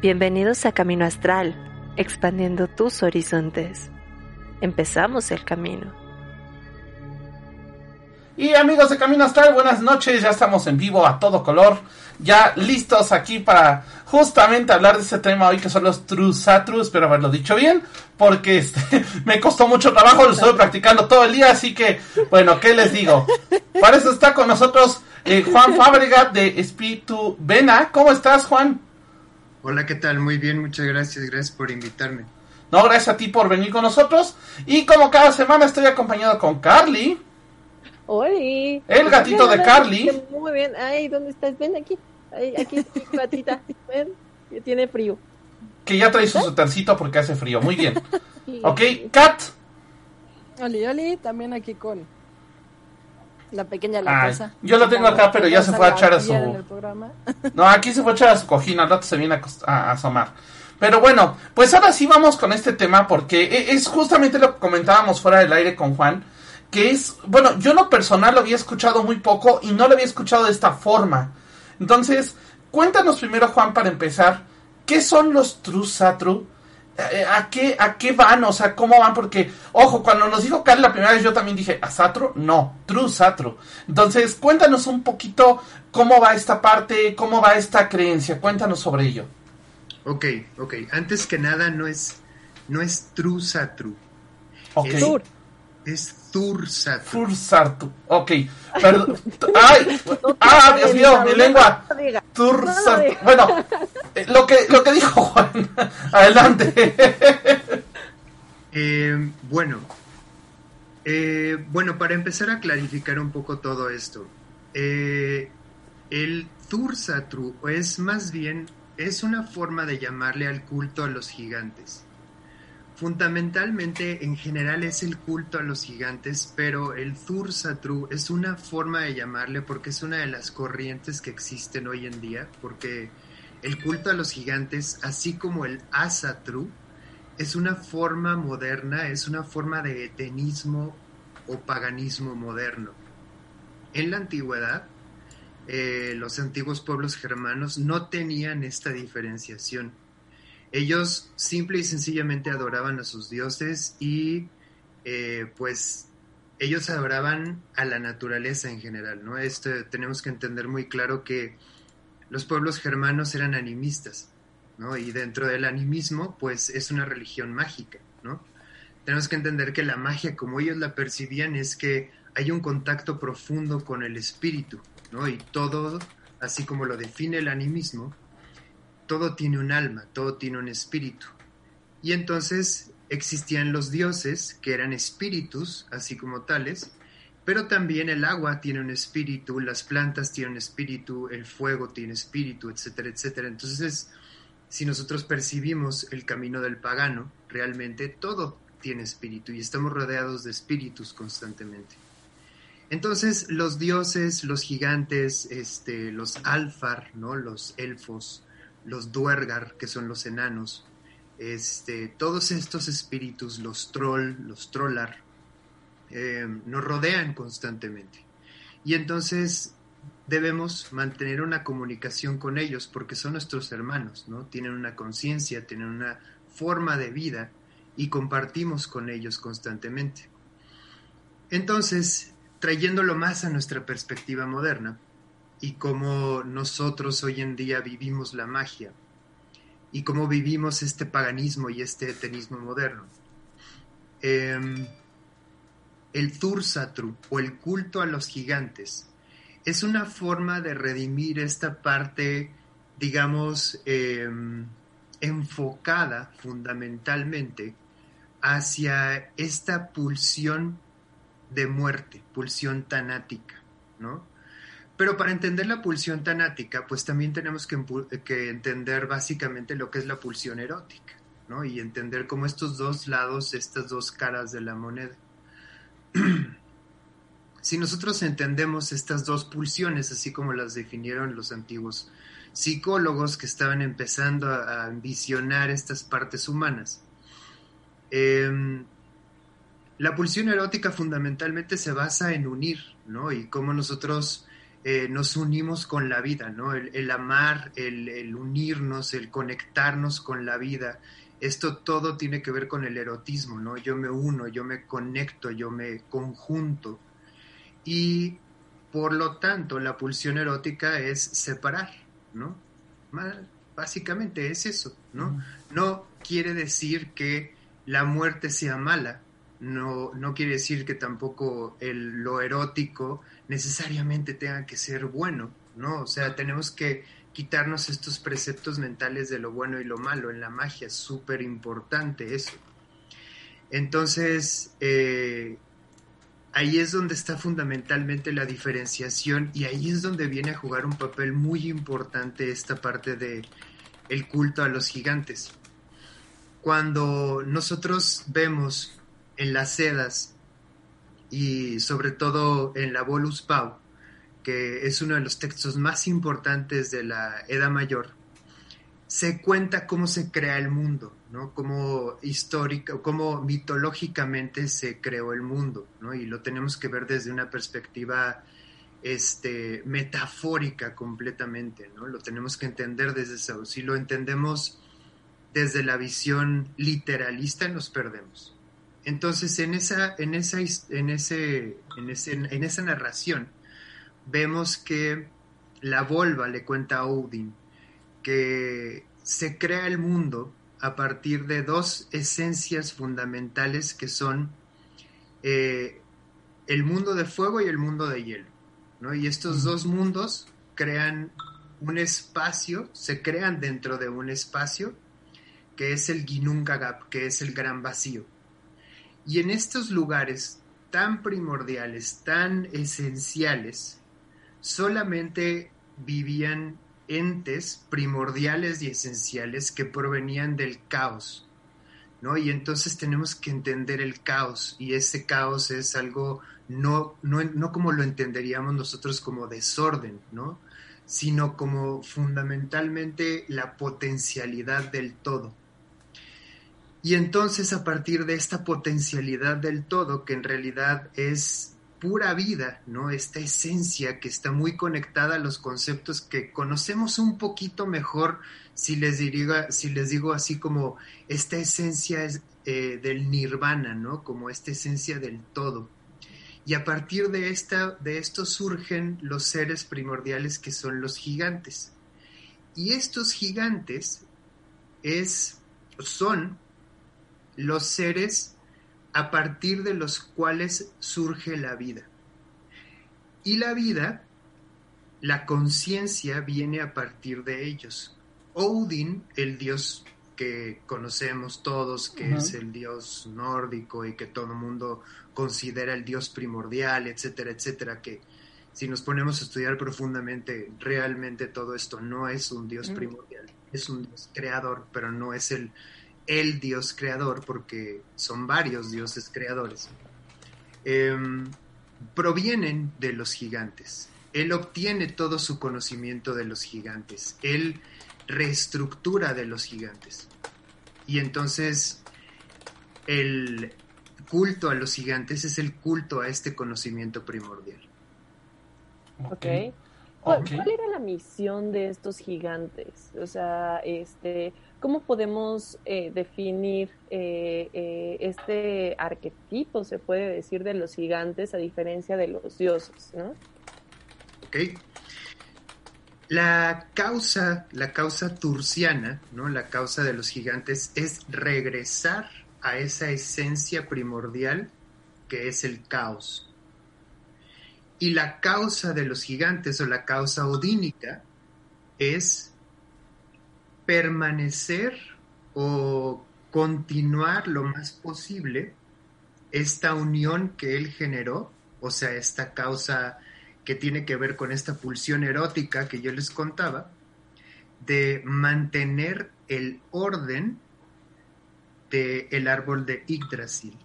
Bienvenidos a Camino Astral, expandiendo tus horizontes. Empezamos el camino. Y amigos de Camino Astral, buenas noches, ya estamos en vivo a todo color, ya listos aquí para justamente hablar de este tema hoy que son los Trusatru, espero haberlo dicho bien, porque este, me costó mucho trabajo, lo estoy practicando todo el día, así que, bueno, ¿qué les digo? Para eso está con nosotros eh, Juan Fábrega de Espíritu Vena. ¿Cómo estás, Juan? Hola, ¿qué tal? Muy bien, muchas gracias, gracias por invitarme. No, gracias a ti por venir con nosotros. Y como cada semana estoy acompañado con Carly. ¡Holi! El gatito de Carly. Muy bien. Ay, ¿dónde estás? Ven aquí. Ay, aquí, gatita. Ven, que tiene frío. Que ya trae su sutercito porque hace frío. Muy bien. Ok, Kat. Oli, Oli, también aquí con la pequeña Ay, latosa. yo lo tengo acá, pero ya se fue a echar a su... No, aquí se fue a echar a su cojín, al rato se viene a, a- asomar. Pero bueno, pues ahora sí vamos con este tema porque e- es justamente lo que comentábamos fuera del aire con Juan, que es, bueno, yo en lo personal lo había escuchado muy poco y no lo había escuchado de esta forma. Entonces, cuéntanos primero, Juan, para empezar, ¿qué son los Trusatru? Eh, ¿A qué, ¿A qué van? O sea, ¿cómo van? Porque, ojo, cuando nos dijo Carl la primera vez yo también dije, ¿Asatru? No, Trusatru. Entonces, cuéntanos un poquito cómo va esta parte, cómo va esta creencia. Cuéntanos sobre ello. Ok, ok. Antes que nada, no es, no es Trusatru, Ok. Es- Sur. es. Tursartu. Ok. Perdón. ¡Ay! ¡Ah, Dios mío! ¡Mi lengua! Digas. Bueno, lo que, lo que dijo Juan. Adelante. Eh, bueno, eh, bueno, para empezar a clarificar un poco todo esto, eh, el Thursatru es más bien, es una forma de llamarle al culto a los gigantes. Fundamentalmente, en general, es el culto a los gigantes, pero el Thursatru es una forma de llamarle porque es una de las corrientes que existen hoy en día, porque el culto a los gigantes, así como el Asatru, es una forma moderna, es una forma de etenismo o paganismo moderno. En la antigüedad, eh, los antiguos pueblos germanos no tenían esta diferenciación. Ellos simple y sencillamente adoraban a sus dioses y eh, pues ellos adoraban a la naturaleza en general, ¿no? Esto tenemos que entender muy claro que los pueblos germanos eran animistas, ¿no? Y dentro del animismo, pues es una religión mágica, ¿no? Tenemos que entender que la magia, como ellos la percibían, es que hay un contacto profundo con el espíritu, ¿no? Y todo, así como lo define el animismo, todo tiene un alma, todo tiene un espíritu. Y entonces existían los dioses, que eran espíritus, así como tales, pero también el agua tiene un espíritu, las plantas tienen espíritu, el fuego tiene espíritu, etcétera, etcétera. Entonces, si nosotros percibimos el camino del pagano, realmente todo tiene espíritu y estamos rodeados de espíritus constantemente. Entonces, los dioses, los gigantes, este, los alfar, ¿no? los elfos, los duergar, que son los enanos, este, todos estos espíritus, los troll, los trollar, eh, nos rodean constantemente. Y entonces debemos mantener una comunicación con ellos porque son nuestros hermanos, ¿no? Tienen una conciencia, tienen una forma de vida y compartimos con ellos constantemente. Entonces, trayéndolo más a nuestra perspectiva moderna y cómo nosotros hoy en día vivimos la magia y cómo vivimos este paganismo y este etenismo moderno. Em, el Thursatru o el culto a los gigantes es una forma de redimir esta parte, digamos, em, enfocada fundamentalmente hacia esta pulsión de muerte, pulsión tanática, ¿no? Pero para entender la pulsión tanática, pues también tenemos que, que entender básicamente lo que es la pulsión erótica, ¿no? Y entender cómo estos dos lados, estas dos caras de la moneda. si nosotros entendemos estas dos pulsiones, así como las definieron los antiguos psicólogos que estaban empezando a, a visionar estas partes humanas, em, la pulsión erótica fundamentalmente se basa en unir, ¿no? Y cómo nosotros eh, nos unimos con la vida, ¿no? El, amar, el, el, unirnos, el conectarnos con la vida. Esto todo tiene que ver con el erotismo, ¿no? Yo me uno, yo me conecto, yo me conjunto. Y por lo tanto, la pulsión erótica es separar, ¿no? Básicamente es eso, ¿no? No quiere decir que la muerte sea mala, no, no quiere decir que tampoco el, lo erótico necesariamente tenga que ser bueno, ¿no? O sea, tenemos que quitarnos estos preceptos mentales de lo bueno y lo malo. En la magia es súper importante eso. Entonces, eh, ahí es donde está fundamentalmente la diferenciación y ahí es donde viene a jugar un papel muy importante esta parte de el culto a los gigantes. Cuando nosotros vemos en las sedas y sobre todo en la Volus Pau, que es uno de los textos más importantes de la Edad Mayor, se cuenta cómo se crea el mundo, ¿no? Cómo histórica, cómo mitológicamente se creó el mundo, ¿no? Y lo tenemos que ver desde una perspectiva este, metafórica completamente, ¿no? Lo tenemos que entender desde eso. Si lo entendemos desde la visión literalista, nos perdemos. Entonces, en esa, en esa, en ese, en ese, en esa narración, vemos que la Volva le cuenta a Odin que se crea el mundo a partir de dos esencias fundamentales que son eh, el mundo de fuego y el mundo de hielo. ¿no? Y estos dos mundos crean un espacio, se crean dentro de un espacio que es el Ginnungagap, que es el gran vacío. Y en estos lugares tan primordiales, tan esenciales, solamente vivían entes primordiales y esenciales que provenían del caos, ¿no? Y entonces tenemos que entender el caos y ese caos es algo no, no, no como lo entenderíamos nosotros como desorden, ¿no? Sino como fundamentalmente la potencialidad del todo. Y entonces a partir de esta potencialidad del todo, que en realidad es pura vida, ¿no? Esta esencia que está muy conectada a los conceptos que conocemos un poquito mejor si les, si les digo así como esta esencia es, eh, del nirvana, ¿no? Como esta esencia del todo. Y a partir de, esta, de esto surgen los seres primordiales que son los gigantes. Y estos gigantes es, son los seres a partir de los cuales surge la vida. Y la vida, la conciencia viene a partir de ellos. Odin, el dios que conocemos todos, que es el dios nórdico y que todo el mundo considera el dios primordial, etcétera, etcétera, que si nos ponemos a estudiar profundamente, realmente todo esto no es un dios primordial, es un dios creador, pero no es el el Dios creador, porque son varios dioses creadores, em, provienen de los gigantes. Él obtiene todo su conocimiento de los gigantes. Él reestructura de los gigantes. Y entonces el culto a los gigantes es el culto a este conocimiento primordial. Ok. ¿Cuál, ¿Cuál, era la misión de estos gigantes? O sea, este, ¿Cómo podemos eh, definir eh, eh, este arquetipo, se puede decir, de los gigantes a diferencia de los dioses? ¿no? Ok. La causa, la causa turciana, ¿no? la causa de los gigantes, es regresar a esa esencia primordial que es el caos. Y la causa de los gigantes o la causa odínica es permanecer o continuar lo más posible esta unión que él generó, o sea, esta causa que tiene que ver con esta pulsión erótica que yo les contaba, de mantener el orden del el árbol de Yggdrasil.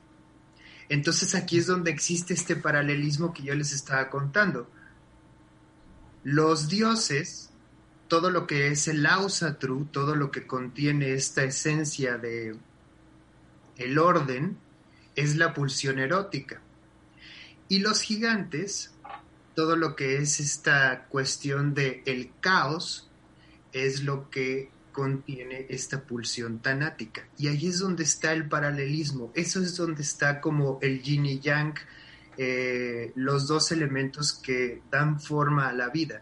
Entonces aquí es donde existe este paralelismo que yo les estaba contando. Los dioses todo lo que es el Ausatru, todo lo que contiene esta esencia de el orden, es la pulsión erótica. Y los gigantes todo lo que es esta cuestión de el caos es lo que contiene esta pulsión tanática. Y ahí es donde está el paralelismo, eso es donde está como el yin y yang, eh, los dos elementos que dan forma a la vida.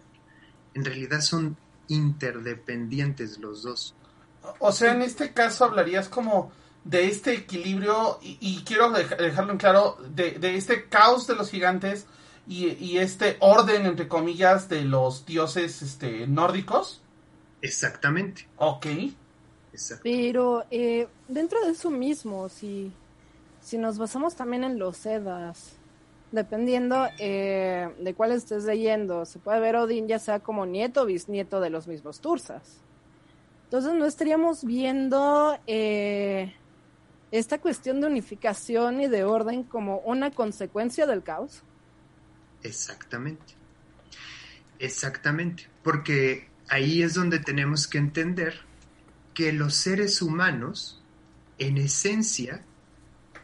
En realidad son interdependientes los dos. O sea, en este caso hablarías como de este equilibrio, y, quiero dejarlo en claro, de, este caos de los gigantes y, este orden, entre comillas, de los dioses este, nórdicos. Exactamente. Ok. Pero eh, dentro de eso mismo, si, si nos basamos también en los Edas, dependiendo eh, de cuál estés leyendo, se puede ver Odín ya sea como nieto o bisnieto de los mismos Tursas. Entonces no estaríamos viendo eh, esta cuestión de unificación y de orden como una consecuencia del caos. Exactamente. Exactamente. Porque ahí es donde tenemos que entender que los seres humanos, en esencia,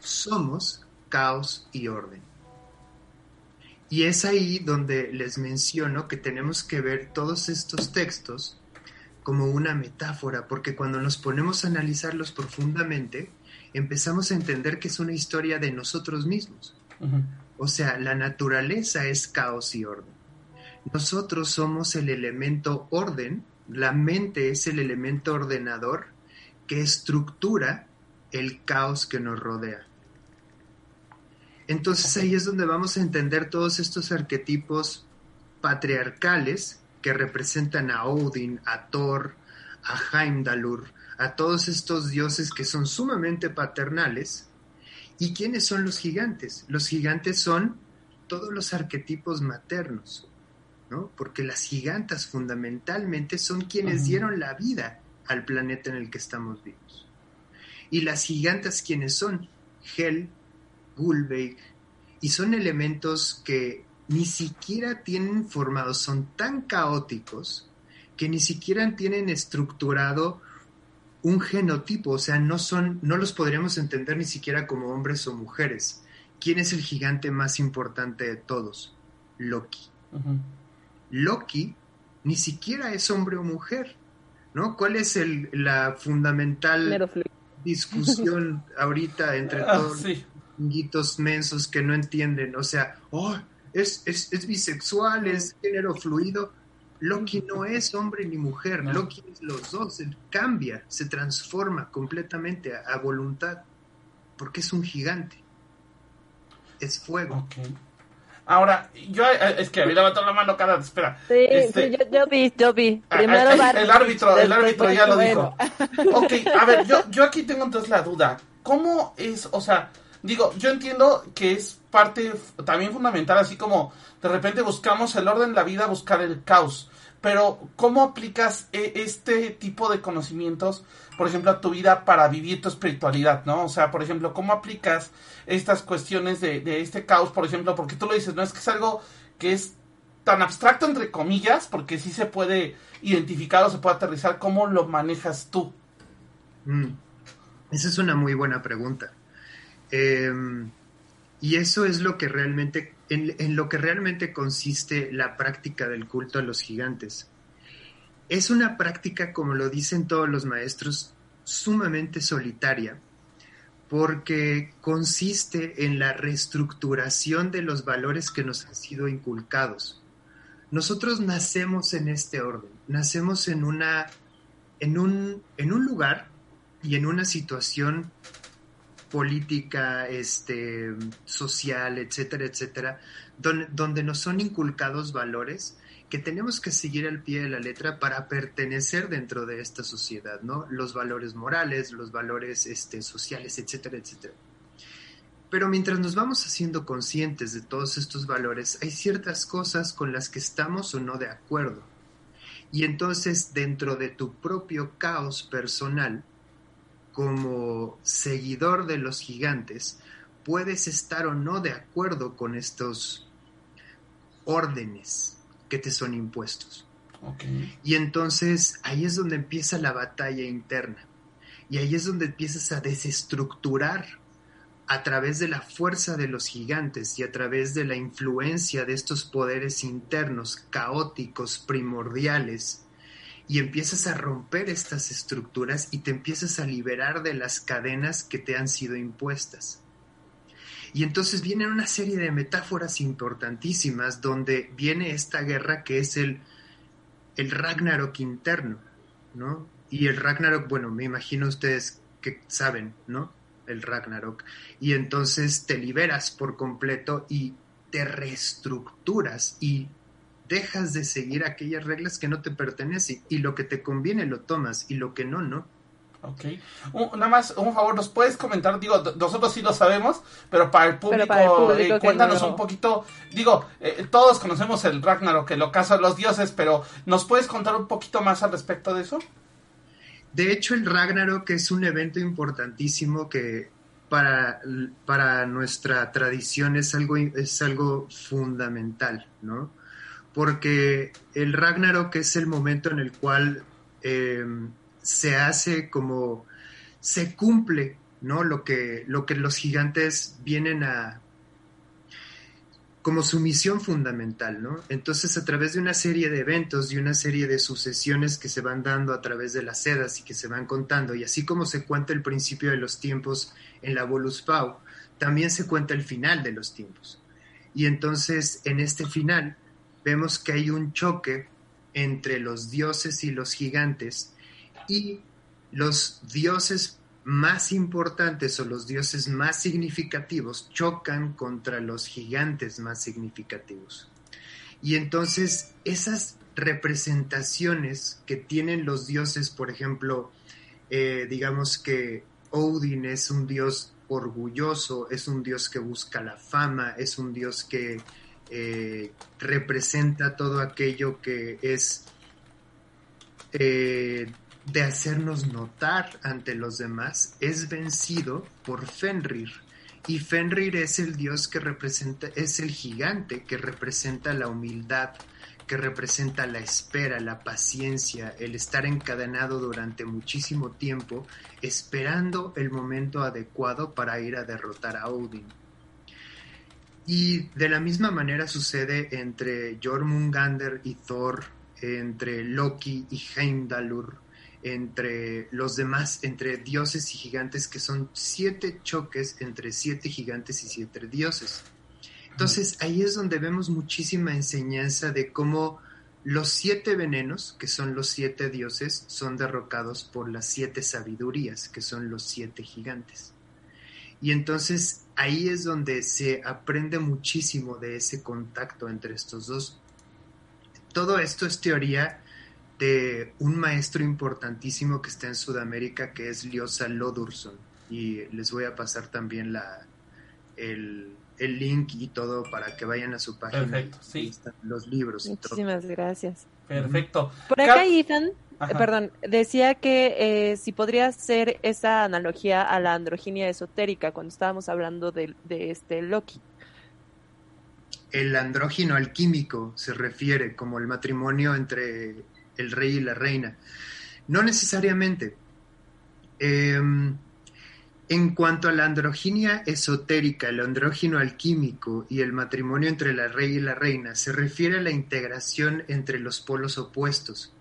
somos caos y orden. Y es ahí donde les menciono que tenemos que ver todos estos textos como una metáfora, porque cuando nos ponemos a analizarlos profundamente, empezamos a entender que es una historia de nosotros mismos. O sea, la naturaleza es caos y orden. Nosotros somos el elemento orden, la mente es el elemento ordenador que estructura el caos que nos rodea. Entonces ahí es donde vamos a entender todos estos arquetipos patriarcales que representan a Odin, a Thor, a Heimdallur, a todos estos dioses que son sumamente paternales. ¿Y quiénes son los gigantes? Los gigantes son todos los arquetipos maternos. Porque las gigantas fundamentalmente son quienes dieron la vida al planeta en el que estamos vivos. Y las gigantas quienes son Hel, Gulveig, y son elementos que ni siquiera tienen formados, son tan caóticos que ni siquiera tienen estructurado un genotipo, o sea, no son, no los podríamos entender ni siquiera como hombres o mujeres. ¿Quién es el gigante más importante de todos? Loki. Loki ni siquiera es hombre o mujer, ¿no? ¿Cuál es el, la fundamental discusión ahorita entre ah, todos los mensos que no entienden? O sea, oh, es, es, es bisexual, es género fluido. Loki no es hombre ni mujer, Loki es los dos, él cambia, se transforma completamente a, voluntad, porque es un gigante, es fuego. Ahora, yo, eh, es que a mí levantó la mano cada, espera. Sí, este, yo, vi, yo vi. Ah, Primero ah, el, árbitro, el árbitro ya lo dijo. Ok, a ver, yo, yo aquí tengo entonces la duda. ¿Cómo es, o sea, digo, yo entiendo que es parte también fundamental, así como de repente buscamos el orden de la vida, buscar el caos. Pero, ¿cómo aplicas e, este tipo de conocimientos, por ejemplo, a tu vida para vivir tu espiritualidad, ¿no? O sea, por ejemplo, ¿cómo aplicas estas cuestiones de, este caos, por ejemplo? Porque tú lo dices, ¿no? Es que es algo que es tan abstracto, entre comillas, porque sí se puede identificar o se puede aterrizar. ¿Cómo lo manejas tú? Mm. Esa es una muy buena pregunta. Eh, y eso es lo que realmente, en, lo que realmente consiste la práctica del culto a los gigantes. Es una práctica, como lo dicen todos los maestros, sumamente solitaria, porque consiste en la reestructuración de los valores que nos han sido inculcados. Nosotros nacemos en este orden, nacemos en una en un, lugar y en una situación política, este, social, etcétera, etcétera, donde, donde nos son inculcados valores que tenemos que seguir al pie de la letra para pertenecer dentro de esta sociedad, ¿no? Los valores morales, los valores este, sociales, etcétera, etcétera. Pero mientras nos vamos haciendo conscientes de todos estos valores, hay ciertas cosas con las que estamos o no de acuerdo. Y entonces, dentro de tu propio caos personal, como seguidor de los gigantes, puedes estar o no de acuerdo con estos órdenes que te son impuestos. Y entonces ahí es donde empieza la batalla interna. Y ahí es donde empiezas a desestructurar a través de la fuerza de los gigantes y a través de la influencia de estos poderes internos caóticos, primordiales, y empiezas a romper estas estructuras y te empiezas a liberar de las cadenas que te han sido impuestas. Y entonces vienen una serie de metáforas importantísimas donde viene esta guerra que es el, el Ragnarok interno, ¿no? Y el Ragnarok, bueno, me imagino ustedes que saben, ¿no? El Ragnarok. Y entonces te liberas por completo y te reestructuras y dejas de seguir aquellas reglas que no te pertenecen y lo que te conviene lo tomas y lo que no, no. Ok. nada más, un favor, ¿nos puedes comentar? Digo, nosotros sí lo sabemos, pero para el público, eh, cuéntanos un poquito. Digo, eh, todos conocemos el Ragnarok, el ocaso de los dioses, pero ¿nos puedes contar un poquito más al respecto de eso? De hecho, el Ragnarok es un evento importantísimo que para, para nuestra tradición es algo, es algo fundamental, ¿no? Porque el Ragnarok es el momento en el cual eh, se hace como, se cumple, ¿no? Lo que, lo que los gigantes vienen a, como su misión fundamental, ¿no? Entonces, a través de una serie de eventos y una serie de sucesiones que se van dando a través de las sedas y que se van contando, y así como se cuenta el principio de los tiempos en la Volus Pau, también se cuenta el final de los tiempos. Y entonces, en este final, vemos que hay un choque entre los dioses y los gigantes, y los dioses más importantes o los dioses más significativos chocan contra los gigantes más significativos. Y entonces esas representaciones que tienen los dioses, por ejemplo, eh, digamos que Odin es un dios orgulloso, es un dios que busca la fama, es un dios que eh, representa todo aquello que es eh, de hacernos notar ante los demás, es vencido por Fenrir. Y Fenrir es el dios que representa, es el gigante que representa la humildad, que representa la espera, la paciencia, el estar encadenado durante muchísimo tiempo, esperando el momento adecuado para ir a derrotar a Odin. Y de la misma manera sucede entre Jormungandr y Thor, entre Loki y Heimdallr, entre los demás, entre dioses y gigantes, que son siete choques entre siete gigantes y siete dioses. Entonces ahí es donde vemos muchísima enseñanza de cómo los siete venenos, que son los siete dioses, son derrocados por las siete sabidurías, que son los siete gigantes. Y entonces ahí es donde se aprende muchísimo de ese contacto entre estos dos. Todo esto es teoría de un maestro importantísimo que está en Sudamérica, que es Liosa Lodurson. Y les voy a pasar también la, el, link y todo para que vayan a su página. Perfecto, sí. Los libros y Muchísimas gracias. Perfecto. Por acá, Ethan, perdón, decía que eh, si podría hacer esa analogía a la androginia esotérica cuando estábamos hablando de, de este Loki. El andrógino alquímico se refiere como el matrimonio entre el rey y la reina. No necesariamente. Em, en cuanto a la androginia esotérica, el andrógino alquímico y el matrimonio entre la rey y la reina, se refiere a la integración entre los polos opuestos.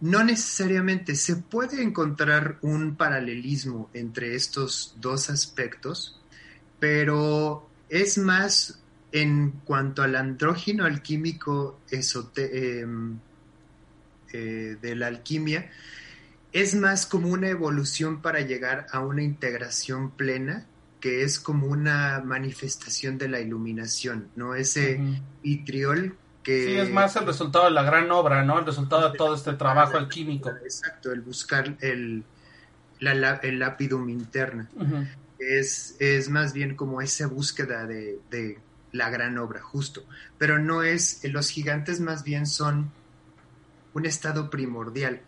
No necesariamente se puede encontrar un paralelismo entre estos dos aspectos, pero es más en cuanto al andrógino alquímico esotérico eh, de la alquimia, es más como una evolución para llegar a una integración plena, que es como una manifestación de la iluminación, ¿no? Ese vitriol que... Sí, es más el resultado de la gran obra, ¿no? El resultado de todo este trabajo alquímico. Exacto, el buscar el, la, el lápidum interna. es, es más bien como esa búsqueda de, de la gran obra, justo. Pero no es, los gigantes más bien son un estado primordial,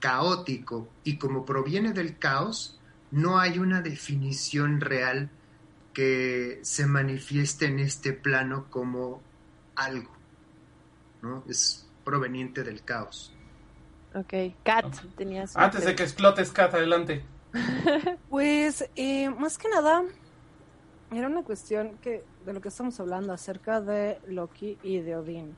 caótico, y como proviene del caos, no hay una definición real que se manifieste en este plano como algo, ¿no? Es proveniente del caos. Ok, Kat, tenías... Antes de que explotes, Kat, adelante. pues, eh, más que nada, era una cuestión que de lo que estamos hablando acerca de Loki y de Odín.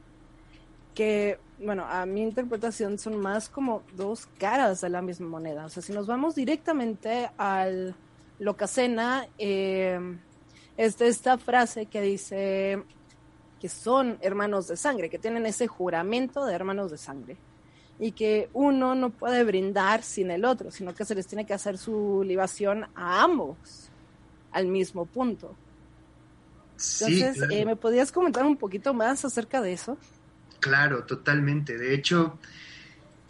Que, bueno, a mi interpretación son más como dos caras de la misma moneda. O sea, si nos vamos directamente al Locacena, eh, es de esta frase que dice que son hermanos de sangre, que tienen ese juramento de hermanos de sangre y que uno no puede brindar sin el otro, sino que se les tiene que hacer su libación a ambos al mismo punto. Entonces, eh, ¿me podías comentar un poquito más acerca de eso? Claro, totalmente. De hecho,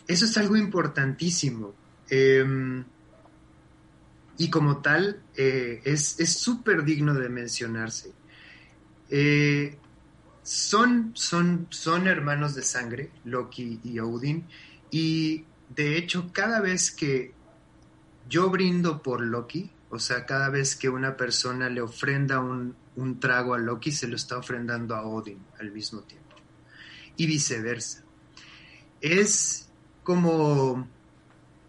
eso es algo importantísimo. Em, y como tal, eh, es súper digno de mencionarse. Eh, son, son, son hermanos de sangre, Loki y Odin, y de hecho cada vez que yo brindo por Loki, o sea, cada vez que una persona le ofrenda un, un trago a Loki, se lo está ofrendando a Odin al mismo tiempo, y viceversa. Es como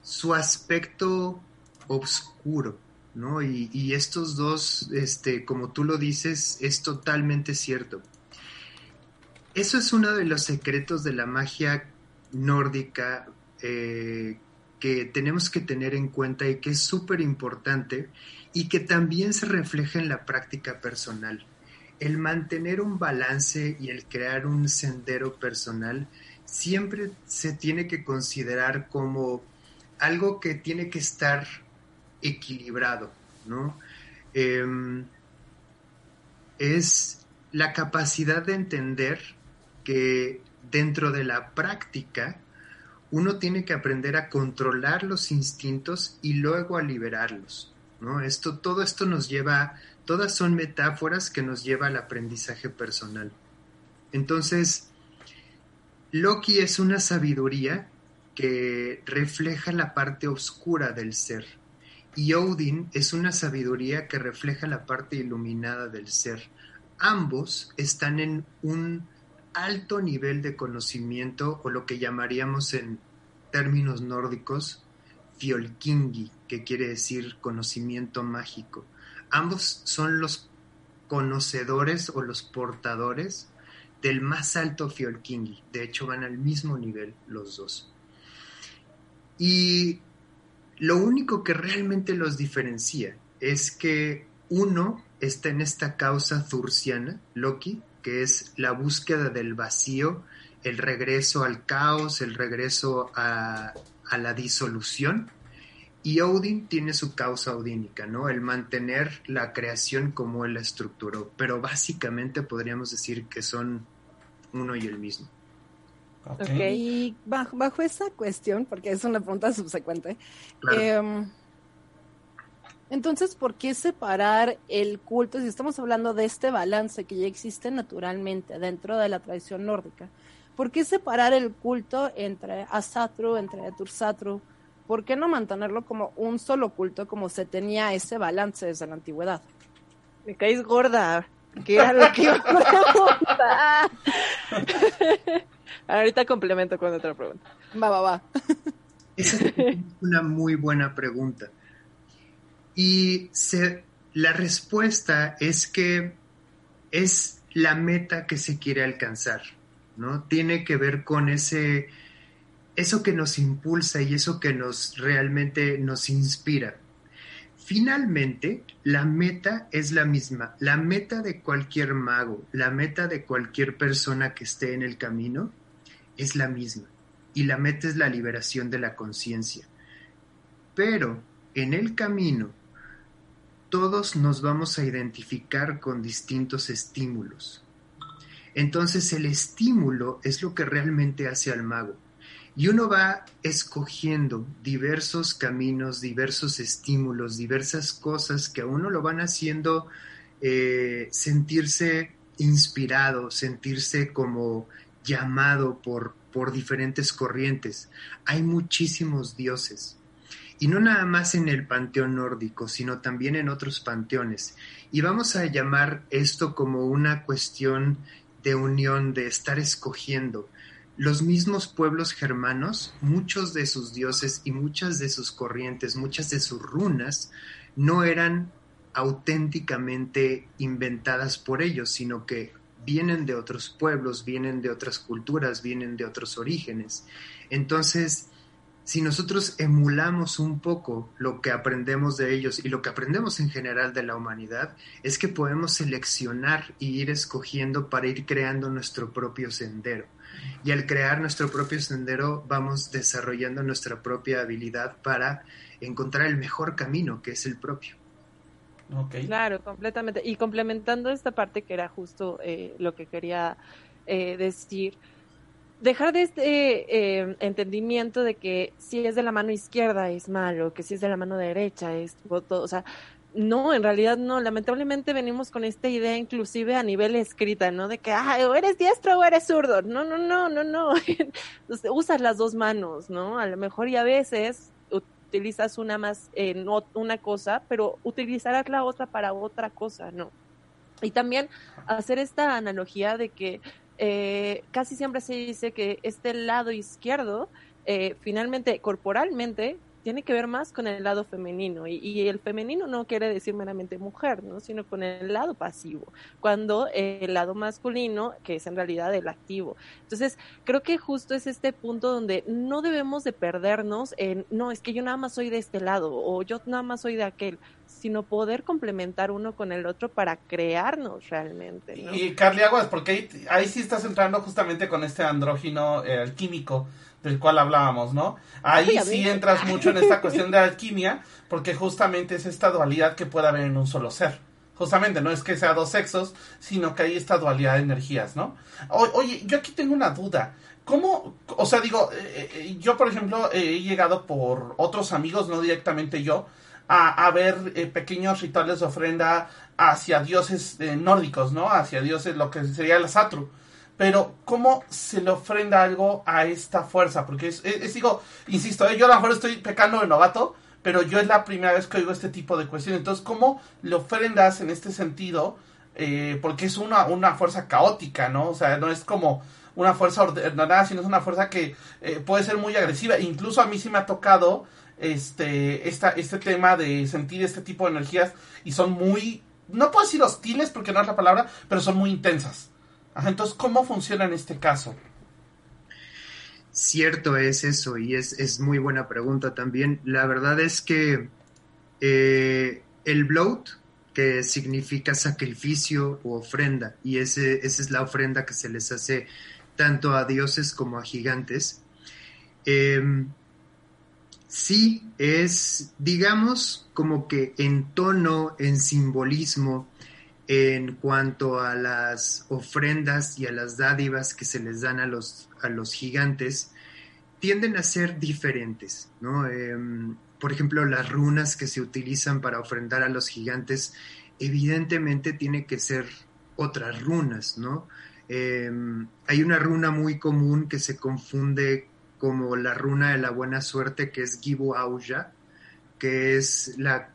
su aspecto oscuro, ¿no? Y, estos dos, este, como tú lo dices, es totalmente cierto. Eso es uno de los secretos de la magia nórdica eh, que tenemos que tener en cuenta y que es súper importante y que también se refleja en la práctica personal. El mantener un balance y el crear un sendero personal siempre se tiene que considerar como algo que tiene que estar equilibrado, ¿no? Em, es la capacidad de entender que dentro de la práctica uno tiene que aprender a controlar los instintos y luego a liberarlos. ¿no? Esto, todo esto nos lleva, todas son metáforas que nos lleva al aprendizaje personal. Entonces, Loki es una sabiduría que refleja la parte oscura del ser. Y Odin es una sabiduría que refleja la parte iluminada del ser. Ambos están en un alto nivel de conocimiento o lo que llamaríamos en términos nórdicos fiolkingi, que quiere decir conocimiento mágico. Ambos son los conocedores o los portadores del más alto fiolkingi. De hecho, van al mismo nivel los dos. Y lo único que realmente los diferencia es que uno está en esta causa zurciana, Loki, que es la búsqueda del vacío, el regreso al caos, el regreso a, la disolución. Y Odin tiene su causa odínica, ¿no? El mantener la creación como él la estructuró. Pero básicamente podríamos decir que son uno y el mismo. Y bajo, bajo, esa cuestión, porque es una pregunta subsecuente, em, entonces, ¿por qué separar el culto si estamos hablando de este balance que ya existe naturalmente dentro de la tradición nórdica? ¿Por qué separar el culto entre Asatru, entre Tursatru? ¿Por qué no mantenerlo como un solo culto como se tenía ese balance desde la antigüedad? Me caes gorda. ¿Qué era lo que iba a Ahorita complemento con otra pregunta. Va, va, va. Esa es una muy buena pregunta. Y la respuesta es que es la meta que se quiere alcanzar, ¿no? Tiene que ver con ese, eso que nos impulsa y eso que nos realmente nos inspira. Finalmente, la meta es la misma. La meta de cualquier mago, la meta de cualquier persona que esté en el camino es la misma. Y la meta es la liberación de la conciencia. Pero en el camino todos nos vamos a identificar con distintos estímulos. Entonces el estímulo es lo que realmente hace al mago. Y uno va escogiendo diversos caminos, diversos estímulos, diversas cosas que a uno lo van haciendo eh, sentirse inspirado, sentirse como llamado por, por diferentes corrientes. Hay muchísimos dioses y no nada más en el panteón nórdico, sino también en otros panteones. Y vamos a llamar esto como una cuestión de unión, de estar escogiendo. Los mismos pueblos germanos, muchos de sus dioses y muchas de sus corrientes, muchas de sus runas, no eran auténticamente inventadas por ellos, sino que vienen de otros pueblos, vienen de otras culturas, vienen de otros orígenes. Entonces, si nosotros emulamos un poco lo que aprendemos de ellos y lo que aprendemos en general de la humanidad, es que podemos seleccionar y ir escogiendo para ir creando nuestro propio sendero. Y al crear nuestro propio sendero vamos desarrollando nuestra propia habilidad para encontrar el mejor camino, que es el propio. Claro, completamente. Y complementando esta parte que era justo eh, lo que quería eh, decir, dejar de este eh, entendimiento de que si es de la mano izquierda es malo, que si es de la mano derecha es todo, o sea, no, en realidad no, lamentablemente venimos con esta idea inclusive a nivel escrita, ¿no? De que, ah, o eres diestro o eres zurdo, no, no, no, no, no, usas las dos manos, ¿no? A lo mejor y a veces utilizas una más en una cosa, pero utilizarás la otra para otra cosa, ¿no? Y también hacer esta analogía de que eh, casi siempre se dice que este lado izquierdo, eh, finalmente, corporalmente, tiene que ver más con el lado femenino y, el femenino no quiere decir meramente mujer, ¿no? sino con el lado pasivo, cuando el lado masculino, que es en realidad el activo. Entonces, creo que justo es este punto donde no debemos de perdernos en, no, es que yo nada más soy de este lado o yo nada más soy de aquel sino poder complementar uno con el otro para crearnos realmente. Y Carly Aguas, porque ahí, sí estás entrando justamente con este andrógino eh, alquímico del cual hablábamos, ¿no? Ahí sí entras mucho en esta cuestión de alquimia, porque justamente es esta dualidad que puede haber en un solo ser. Justamente, no es que sea dos sexos, sino que hay esta dualidad de energías, ¿no? oye, yo aquí tengo una duda. ¿Cómo, o sea, digo, eh, eh, yo por ejemplo he llegado por otros amigos, no directamente yo, a, ver eh, pequeños rituales de ofrenda hacia dioses eh, nórdicos, ¿no? Hacia dioses, lo que sería la Satru. Pero, ¿cómo se le ofrenda algo a esta fuerza? Porque es, digo, insisto, eh, yo a lo mejor estoy pecando de novato, pero yo es la primera vez que oigo este tipo de cuestiones. Entonces, ¿cómo le ofrendas en este sentido? porque es una, una fuerza caótica, ¿no? O sea, no es como una fuerza ordenada, sino es una fuerza que puede ser muy agresiva. Incluso a mí sí me ha tocado este, esta, este tema de sentir este tipo de energías y son muy, no puedo decir hostiles porque no es la palabra, pero son muy intensas. entonces, ¿cómo funciona en este caso? Cierto es eso y es, es muy buena pregunta también. La verdad es que eh, el bloat, que significa sacrificio o ofrenda, y ese, esa es la ofrenda que se les hace tanto a dioses como a gigantes, eh, sí es, digamos, como que en tono, en simbolismo, en cuanto a las ofrendas y a las dádivas que se les dan a los, a los gigantes, tienden a ser diferentes, ¿no? Em, por ejemplo, las runas que se utilizan para ofrendar a los gigantes, evidentemente tiene que ser otras runas, ¿no? Em, hay una runa muy común que se confunde como la runa de la buena suerte que es Gibu Auja, que es la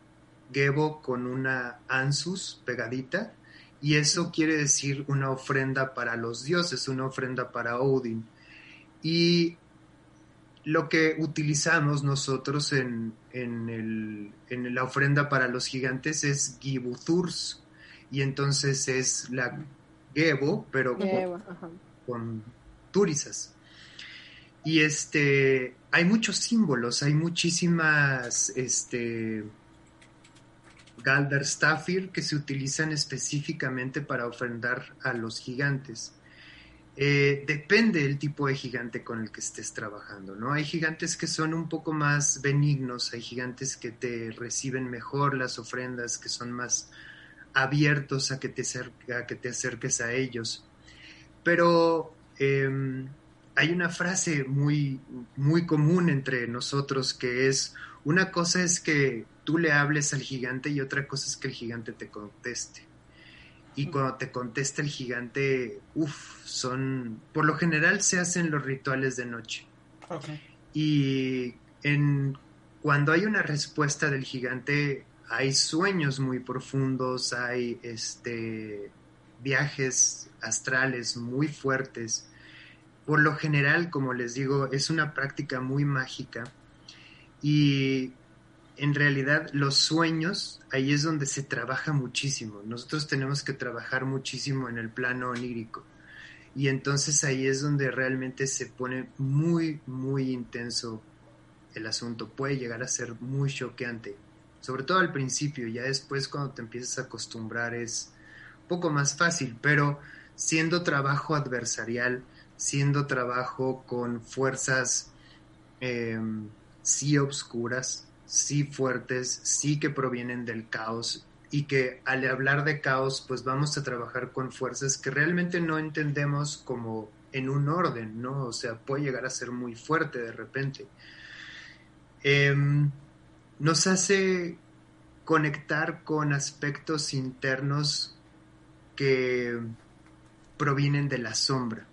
Gebo con una Ansus pegadita, y eso quiere decir una ofrenda para los dioses, una ofrenda para Odin. Y lo que utilizamos nosotros en, en, la ofrenda para los gigantes es Thurs, y entonces es la Gebo, pero con, con turisas. Y este, hay muchos símbolos, hay muchísimas, este, Galderstafir que se utilizan específicamente para ofrendar a los gigantes. Eh, depende del tipo de gigante con el que estés trabajando, ¿no? Hay gigantes que son un poco más benignos, hay gigantes que te reciben mejor las ofrendas, que son más abiertos a que te, a que te acerques a ellos. Pero em, hay una frase muy, muy común entre nosotros que es, una cosa es que tú le hables al gigante y otra cosa es que el gigante te conteste. Y cuando te contesta el gigante, uff, son, por lo general se hacen los rituales de noche. Y en, cuando hay una respuesta del gigante, hay sueños muy profundos, hay este, viajes astrales muy fuertes por lo general, como les digo, es una práctica muy mágica y en realidad los sueños, ahí es donde se trabaja muchísimo. Nosotros tenemos que trabajar muchísimo en el plano onírico. Y entonces ahí es donde realmente se pone muy, muy intenso el asunto. Puede llegar a ser muy choqueante. Sobre todo al principio, ya después cuando te empiezas a acostumbrar es un poco más fácil, pero siendo trabajo adversarial, siendo trabajo con fuerzas eh, sí obscuras, sí fuertes, sí que provienen del caos y que al hablar de caos pues vamos a trabajar con fuerzas que realmente no entendemos como en un orden, ¿no? O sea, puede llegar a ser muy fuerte de repente. Em, nos hace conectar con aspectos internos que provienen de la sombra.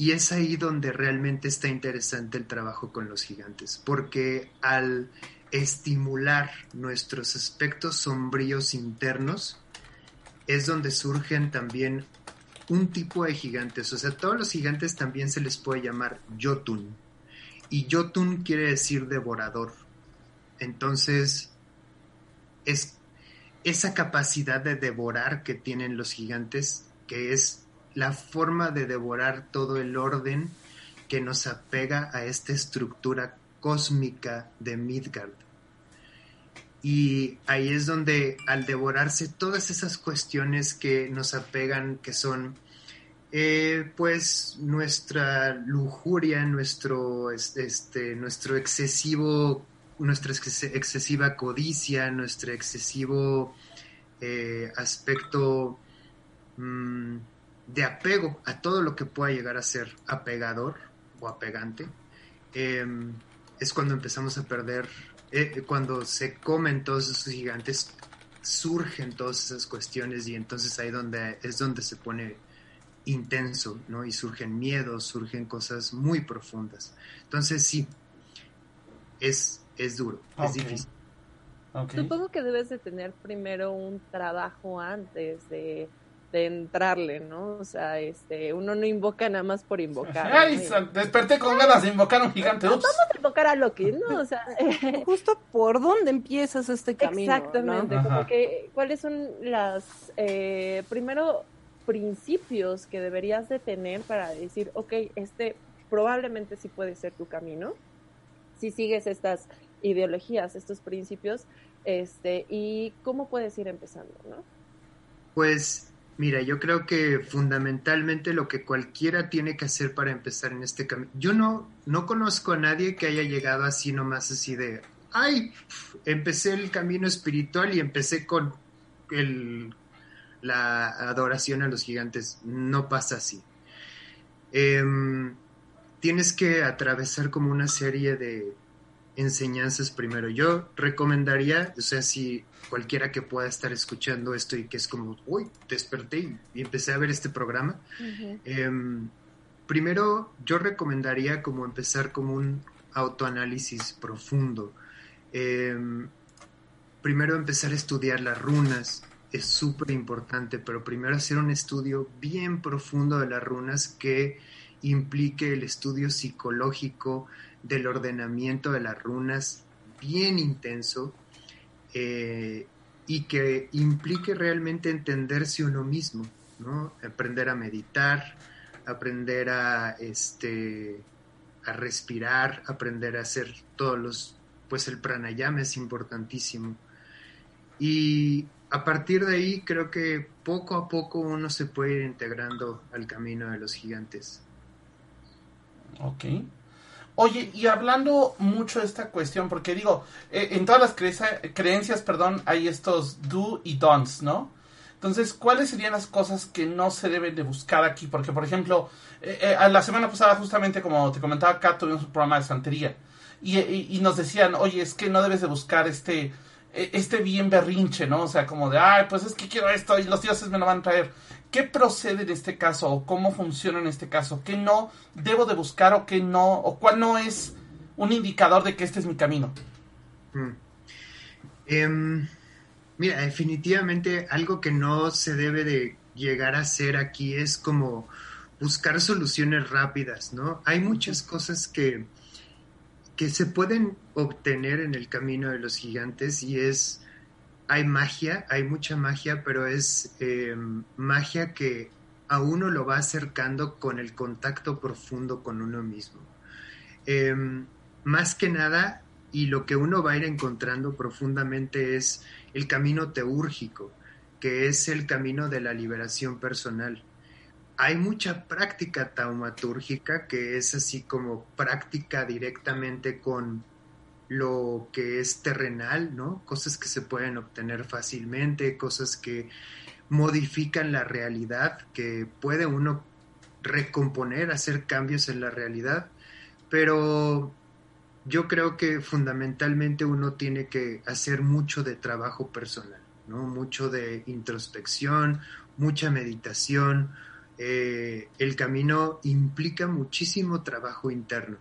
Y es ahí donde realmente está interesante el trabajo con los gigantes, porque al estimular nuestros aspectos sombríos internos, es donde surgen también un tipo de gigantes. O sea, todos los gigantes también se les puede llamar Jotun. Y Jotun quiere decir devorador. Entonces, es esa capacidad de devorar que tienen los gigantes, que es la forma de devorar todo el orden que nos apega a esta estructura cósmica de Midgard. Y ahí es donde al devorarse todas esas cuestiones que nos apegan, que son eh, pues nuestra lujuria, nuestro, este, nuestro excesivo, nuestra excesiva codicia, nuestro excesivo eh, aspecto mm, de apego a todo lo que pueda llegar a ser apegador o apegante, em, es cuando empezamos a perder, eh, cuando se comen todos esos gigantes, surgen todas esas cuestiones y entonces ahí donde, es donde se pone intenso, ¿no? Y surgen miedos, surgen cosas muy profundas. Entonces sí, es, es duro, es difícil. Supongo que debes de tener primero un trabajo antes de de entrarle, ¿no? O sea, este, uno no invoca nada más por invocar. Ay, desperté con ganas de invocar a un gigante. Vamos a invocar a Loki, ¿no? O sea, justo por dónde empiezas este camino. Exactamente, como que cuáles son las eh, primero principios que deberías de tener para decir, ok, este probablemente sí puede ser tu camino, si sigues estas ideologías, estos principios, este, y cómo puedes ir empezando, ¿no? Pues Mira, yo creo que fundamentalmente lo que cualquiera tiene que hacer para empezar en este camino. Yo no, no conozco a nadie que haya llegado así nomás así de, ay, empecé el camino espiritual y empecé con el, la adoración a los gigantes. No pasa así. Em, tienes que atravesar como una serie de enseñanzas primero. Yo recomendaría, o sea, si cualquiera que pueda estar escuchando esto y que es como, uy, desperté y, empecé a ver este programa, em, primero yo recomendaría como empezar como un autoanálisis profundo. Em, primero empezar a estudiar las runas, es súper importante, pero primero hacer un estudio bien profundo de las runas que implique el estudio psicológico del ordenamiento de las runas bien intenso eh, y que implique realmente entenderse uno mismo, ¿no? Aprender a meditar, aprender a, este, a respirar, aprender a hacer todos los, pues el pranayama es importantísimo. Y a partir de ahí creo que poco a poco uno se puede ir integrando al camino de los gigantes. Ok. Oye, y hablando mucho de esta cuestión, porque digo, eh, en todas las creencias, perdón, hay estos do y don'ts, ¿no? Entonces, ¿cuáles serían las cosas que no se deben de buscar aquí? Porque, por ejemplo, eh, eh, la semana pasada, justamente como te comentaba acá, tuvimos un programa de santería. Y, y, nos decían, oye, es que no debes de buscar este, este bien berrinche, ¿no? O sea, como de, ay, pues es que quiero esto y los dioses me lo van a traer. ¿Qué procede en este caso o cómo funciona en este caso? ¿Qué no debo de buscar o qué no? ¿O cuál no es un indicador de que este es mi camino? Mm. Em, mira, definitivamente algo que no se debe de llegar a hacer aquí es como buscar soluciones rápidas, ¿no? Hay muchas cosas que, que se pueden obtener en el camino de los gigantes y es, hay magia, hay mucha magia, pero es em, magia que a uno lo va acercando con el contacto profundo con uno mismo. Em, más que nada, y lo que uno va a ir encontrando profundamente es el camino teúrgico, que es el camino de la liberación personal. Hay mucha práctica taumatúrgica que es así como práctica directamente con lo que es terrenal, ¿no? Cosas que se pueden obtener fácilmente, cosas que modifican la realidad, que puede uno recomponer, hacer cambios en la realidad, pero yo creo que fundamentalmente uno tiene que hacer mucho de trabajo personal, ¿no? Mucho de introspección, mucha meditación. Eh, el camino implica muchísimo trabajo interno.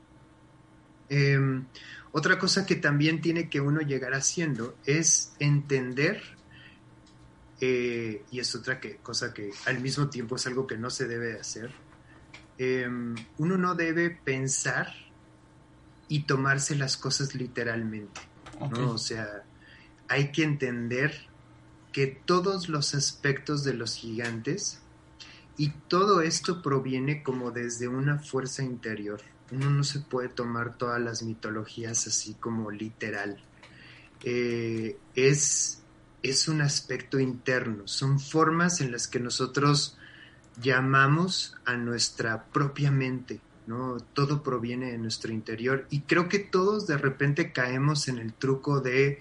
Em, otra cosa que también tiene que uno llegar haciendo es entender, eh, y es otra que, cosa que al mismo tiempo es algo que no se debe hacer, em, uno no debe pensar y tomarse las cosas literalmente, ¿no? O sea, hay que entender que todos los aspectos de los gigantes y todo esto proviene como desde una fuerza interior. Uno no se puede tomar todas las mitologías así como literal. Eh, es, es un aspecto interno, son formas en las que nosotros llamamos a nuestra propia mente, ¿no? Todo proviene de nuestro interior y creo que todos de repente caemos en el truco de,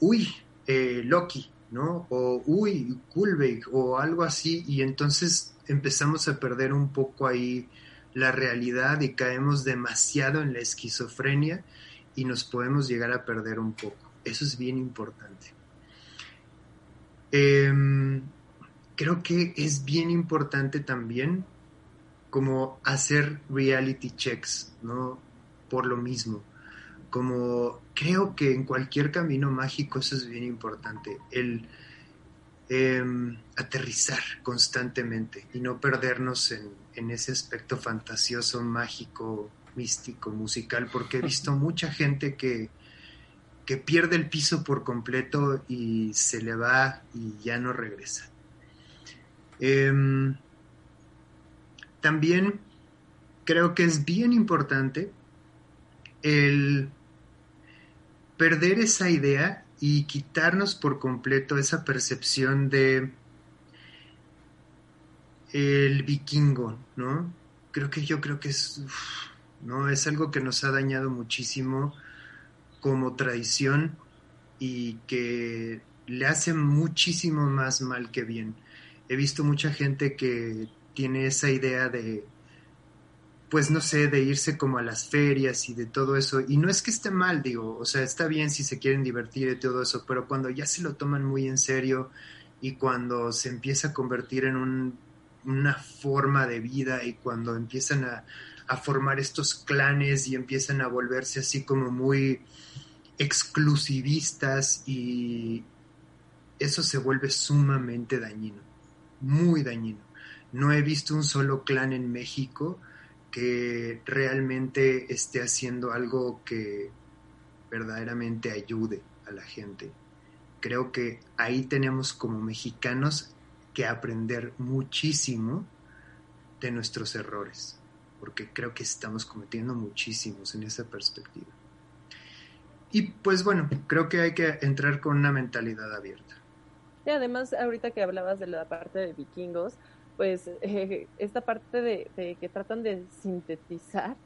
uy, eh, Loki, ¿no? O, uy, Kulbeck o algo así y entonces empezamos a perder un poco ahí la realidad y caemos demasiado en la esquizofrenia y nos podemos llegar a perder un poco. Eso es bien importante. Em, creo que es bien importante también como hacer reality checks, ¿no? Por lo mismo. Como creo que en cualquier camino mágico eso es bien importante, el em, aterrizar constantemente y no perdernos en, en ese aspecto fantasioso, mágico, místico, musical, porque he visto mucha gente que, que pierde el piso por completo y se le va y ya no regresa. Eh, también creo que es bien importante el perder esa idea y quitarnos por completo esa percepción de el vikingo, ¿no? Creo que yo creo que es, ¿no? Es algo que nos ha dañado muchísimo como tradición y que le hace muchísimo más mal que bien. He visto mucha gente que tiene esa idea de, pues no sé, de irse como a las ferias y de todo eso. Y no es que esté mal, digo, o sea, está bien si se quieren divertir y todo eso, pero cuando ya se lo toman muy en serio y cuando se empieza a convertir en un, una forma de vida y cuando empiezan a, a formar estos clanes y empiezan a volverse así como muy exclusivistas y eso se vuelve sumamente dañino, muy dañino no he visto un solo clan en México que realmente esté haciendo algo que verdaderamente ayude a la gente. Creo que ahí tenemos como mexicanos que aprender muchísimo de nuestros errores, porque creo que estamos cometiendo muchísimos en esa perspectiva. Y pues bueno, creo que hay que entrar con una mentalidad abierta. Y además, ahorita que hablabas de la parte de vikingos, pues eh, esta parte de, que tratan de sintetizar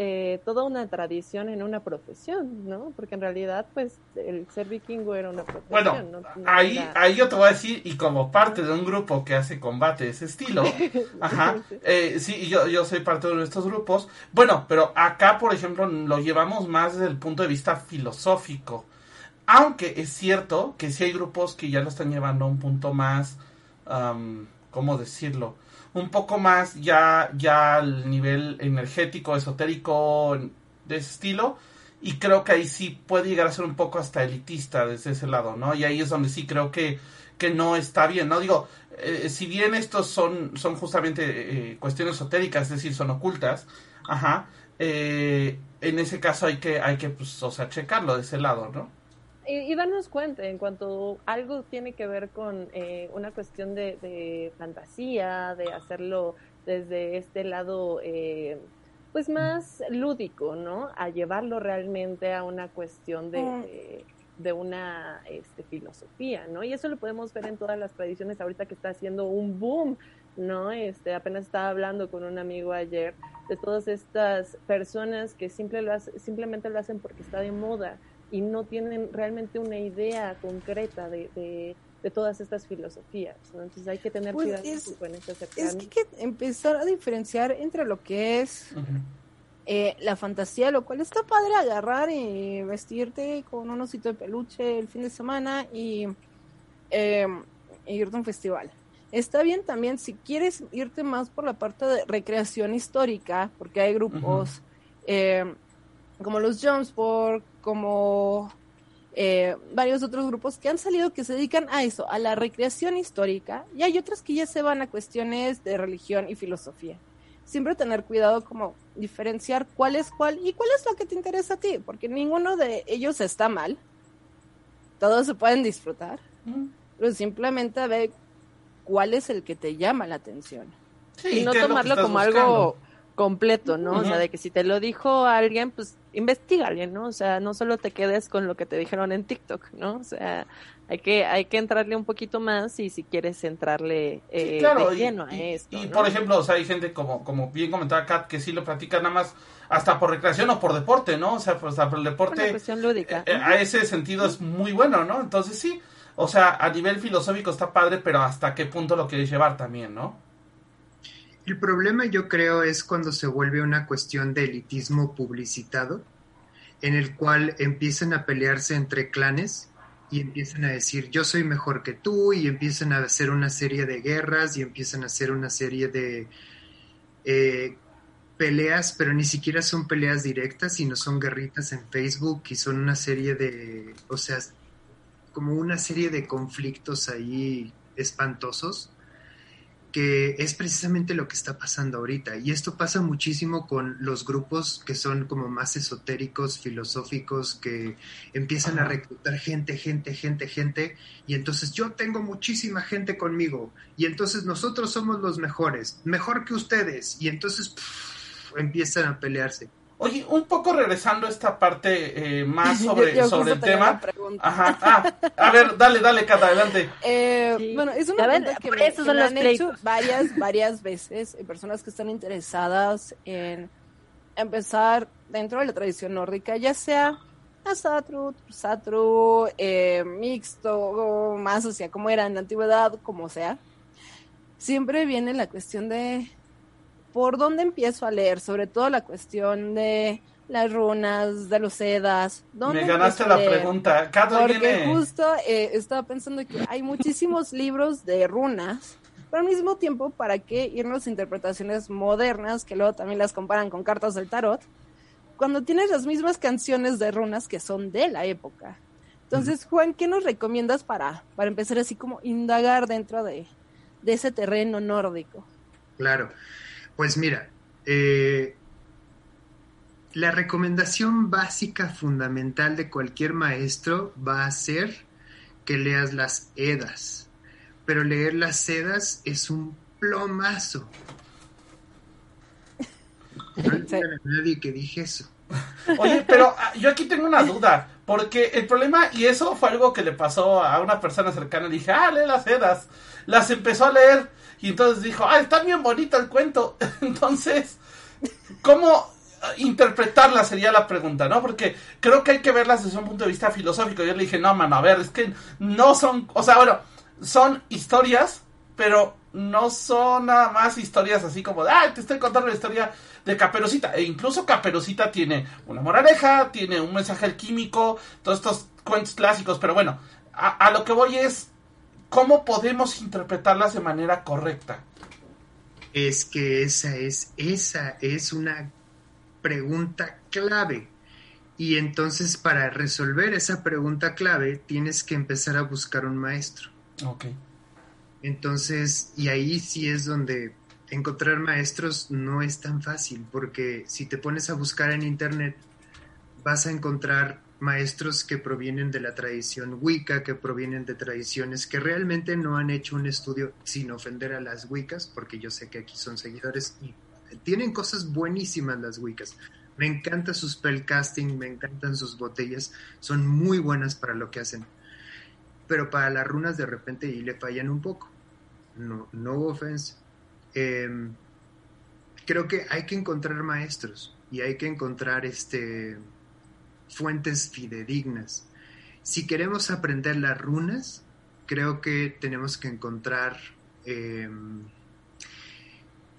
eh, toda una tradición en una profesión, ¿no? Porque en realidad, pues, el ser vikingo era una profesión. Bueno, ahí, ahí yo te voy a decir, y como parte de un grupo que hace combate de ese estilo, ajá, eh, sí, yo, yo soy parte de estos grupos. Bueno, pero acá, por ejemplo, lo llevamos más desde el punto de vista filosófico. Aunque es cierto que sí hay grupos que ya lo están llevando a un punto más... ¿cómo decirlo? Un poco más ya, ya al nivel energético, esotérico de ese estilo. Y creo que ahí sí puede llegar a ser un poco hasta elitista desde ese lado, ¿no? Y ahí es donde sí creo que, que no está bien, ¿no? Digo, eh, si bien estos son, son justamente eh, cuestiones esotéricas, es decir, son ocultas, ajá, eh, en ese caso hay que, hay que, pues, o sea, checarlo de ese lado, ¿no? Y, darnos cuenta en cuanto algo tiene que ver con eh, una cuestión de, fantasía, de hacerlo desde este lado, eh, pues más lúdico, ¿no? A llevarlo realmente a una cuestión de, mm. de, una este, filosofía, ¿no? Y eso lo podemos ver en todas las tradiciones ahorita que está haciendo un boom, ¿no? Este, apenas estaba hablando con un amigo ayer de todas estas personas que simple lo simplemente lo hacen porque está de moda y no tienen realmente una idea concreta de, de, todas estas filosofías. Entonces hay que tener pues cuidado con este Es que hay que empezar a diferenciar entre lo que es eh, la fantasía, lo cual está padre agarrar y vestirte con un osito de peluche el fin de semana y eh, irte a un festival. Está bien también si quieres irte más por la parte de recreación histórica, porque hay grupos eh, como los Jonesport, como eh, varios otros grupos que han salido que se dedican a eso, a la recreación histórica, y hay otros que ya se van a cuestiones de religión y filosofía. Siempre tener cuidado como diferenciar cuál es cuál y cuál es lo que te interesa a ti, porque ninguno de ellos está mal. Todos se pueden disfrutar, pero simplemente ve cuál es el que te llama la atención. y no tomarlo como algo completo, ¿no? O sea, de que si te lo dijo alguien, pues investigale, ¿no? O sea, no solo te quedes con lo que te dijeron en TikTok, ¿no? O sea, hay que hay que entrarle un poquito más y si quieres entrarle eh, de lleno a esto. Y, por ejemplo, o sea, hay gente como como bien comentaba Kat que sí lo practica nada más hasta por recreación o por deporte, ¿no? O sea, pues, por el deporte. Una cuestión lúdica. Eh, a ese sentido es muy bueno, ¿no? Entonces sí, o sea, a nivel filosófico está padre, pero hasta qué punto lo quieres llevar también, ¿no? El problema yo creo es cuando se vuelve una cuestión de elitismo publicitado, en el cual empiezan a pelearse entre clanes y empiezan a decir yo soy mejor que tú y empiezan a hacer una serie de guerras y empiezan a hacer una serie de eh, peleas, pero ni siquiera son peleas directas, sino son guerritas en Facebook y son una serie de, o sea, como una serie de conflictos ahí espantosos que es precisamente lo que está pasando ahorita. Y esto pasa muchísimo con los grupos que son como más esotéricos, filosóficos, que empiezan a reclutar gente, gente, gente, gente, y entonces yo tengo muchísima gente conmigo, y entonces nosotros somos los mejores, mejor que ustedes, y entonces empiezan a pelearse. Oye, un poco regresando a esta parte eh, más sobre, sobre el tema. Ajá. Ah, a ver, dale, dale, Cata, adelante. Eh, bueno, es una pregunta que me, han hecho varias, varias veces personas que están interesadas en empezar dentro de la tradición nórdica, ya sea Asatru, Satru, eh, mixto, más, o sea, como era en la antigüedad, como sea. Siempre viene la cuestión de por dónde empiezo a leer, sobre todo la cuestión de las runas, de los sedas. Me ganaste la pregunta. Porque justo eh, estaba pensando que hay muchísimos libros de runas, pero al mismo tiempo, ¿para qué irnos a interpretaciones modernas que luego también las comparan con cartas del tarot? Cuando tienes las mismas canciones de runas que son de la época. Entonces, Juan, ¿qué nos recomiendas para, para empezar así como indagar dentro de, de ese terreno nórdico? Claro. Pues mira, eh, la recomendación básica fundamental de cualquier maestro va a ser que leas las Edas, pero leer las Edas es un plomazo. No hay nadie que dije eso. Oye, pero ah, yo aquí tengo una duda, porque el problema, y eso fue algo que le pasó a una persona cercana, dije, ah, lee las Edas, las empezó a leer y entonces dijo, ah, está bien bonito el cuento. Entonces, ¿cómo interpretarla sería la pregunta, ¿no? Porque creo que hay que verlas desde un punto de vista filosófico. Yo le dije, no, mano, a ver, es que no son, o sea, bueno, son historias, pero no son nada más historias así como ah, te estoy contando la historia de Caperucita. E incluso Caperucita tiene una moraleja, tiene un mensaje alquímico, todos estos cuentos clásicos, pero bueno, a lo que voy es, ¿cómo podemos interpretarlas de manera correcta? Es que esa es, esa es una pregunta clave. Y entonces para resolver esa pregunta clave tienes que empezar a buscar un maestro. Ok. Entonces, y ahí sí es donde encontrar maestros no es tan fácil, porque si te pones a buscar en internet, vas a encontrar maestros que provienen de la tradición Wicca, que provienen de tradiciones que realmente no han hecho un estudio sin ofender a las Wiccas, porque yo sé que aquí son seguidores y tienen cosas buenísimas las Wiccas. Me encanta su spellcasting, me encantan sus botellas, son muy buenas para lo que hacen. Pero para las runas de repente y le fallan un poco. No, no offense. Em, creo que hay que encontrar maestros y hay que encontrar este fuentes fidedignas. Si queremos aprender las runas, creo que tenemos que encontrar, em,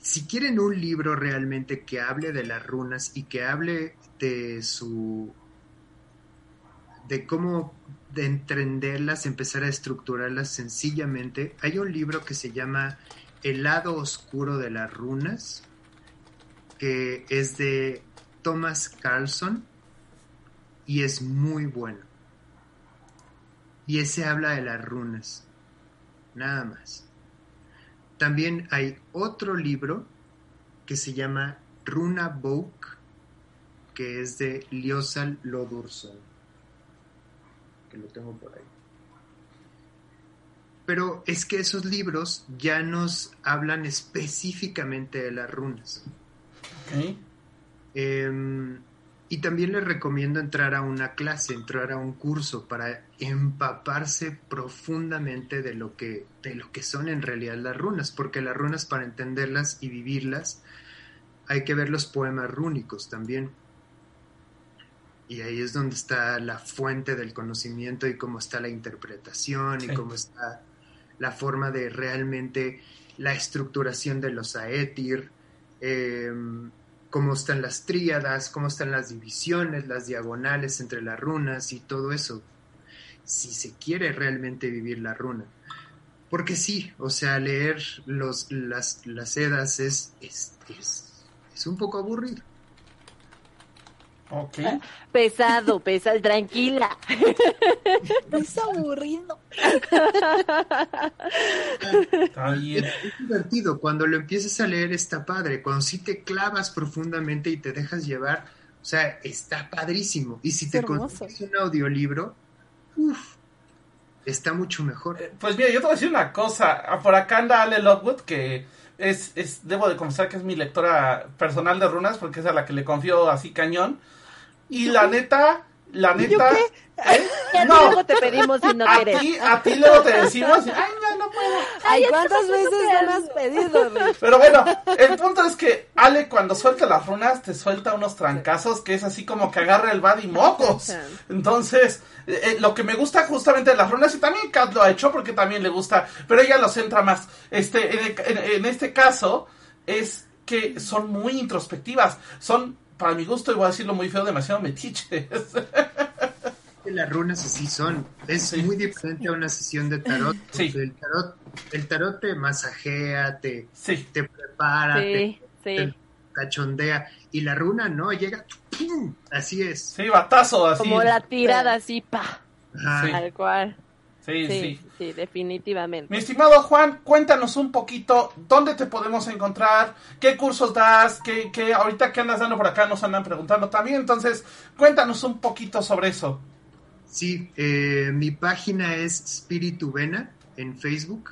si quieren un libro realmente que hable de las runas y que hable de su, de cómo de entenderlas, empezar a estructurarlas sencillamente, hay un libro que se llama El lado oscuro de las runas, que es de Thomas Carlson y es muy bueno. Y ese habla de las runas, nada más. También hay otro libro que se llama Runa Book, que es de Liosal Lodurson, que lo tengo por ahí. Pero es que esos libros ya nos hablan específicamente de las runas. Okay. Em, y también les recomiendo entrar a una clase, entrar a un curso para empaparse profundamente de lo que, de lo que son en realidad las runas, porque las runas para entenderlas y vivirlas hay que ver los poemas rúnicos también. Y ahí es donde está la fuente del conocimiento y cómo está la interpretación y cómo está la forma de realmente la estructuración de los aetir. Eh, cómo están las tríadas, cómo están las divisiones, las diagonales entre las runas y todo eso, si se quiere realmente vivir la runa. Porque sí, o sea, leer los, las, las edas es, es, es un poco aburrido. Ok. Pesado, pesado, tranquila. Es aburrido. Está bien. Es, divertido. Cuando lo empieces a leer está padre. Cuando sí te clavas profundamente y te dejas llevar, o sea, está padrísimo. Y si te consigues un audiolibro, uff, está mucho mejor. Eh, pues mira, yo te voy a decir una cosa. Por acá anda Ale Lockwood, que es, es, debo de confesar que es mi lectora personal de runas, porque es a la que le confío así cañón. Y la neta, la neta. ¿eh? No, luego te pedimos si no a quieres. Ti, a ti luego te decimos, ay, no, no puedo. Ay, ¿cuántas veces no me has pedido, Rick? Pero bueno, el punto es que Ale cuando suelta las runas te suelta unos trancazos que es así como que agarra el bad y mocos. Entonces, eh, lo que me gusta justamente de las runas, y también Kat lo ha hecho porque también le gusta, pero ella lo centra más. Este, en, en, en este caso, es que son muy introspectivas. Son para mi gusto, a decirlo muy feo, demasiado metiches. Las runas así son. Es muy diferente a una sesión de tarot. Sí. El tarot, el tarot te masajea, te, sí. te prepara, sí, te, sí. te, cachondea. Y la runa no, llega, ¡pum! así es. Sí, batazo, así. Como la tirada así, pa. Ajá. Tal cual. Sí, Sí, sí. definitivamente. Mi estimado Juan, cuéntanos un poquito dónde te podemos encontrar, qué cursos das, qué, qué ahorita qué andas dando por acá, nos andan preguntando también, entonces cuéntanos un poquito sobre eso. Sí, eh, mi página es Spiritu Vena en Facebook.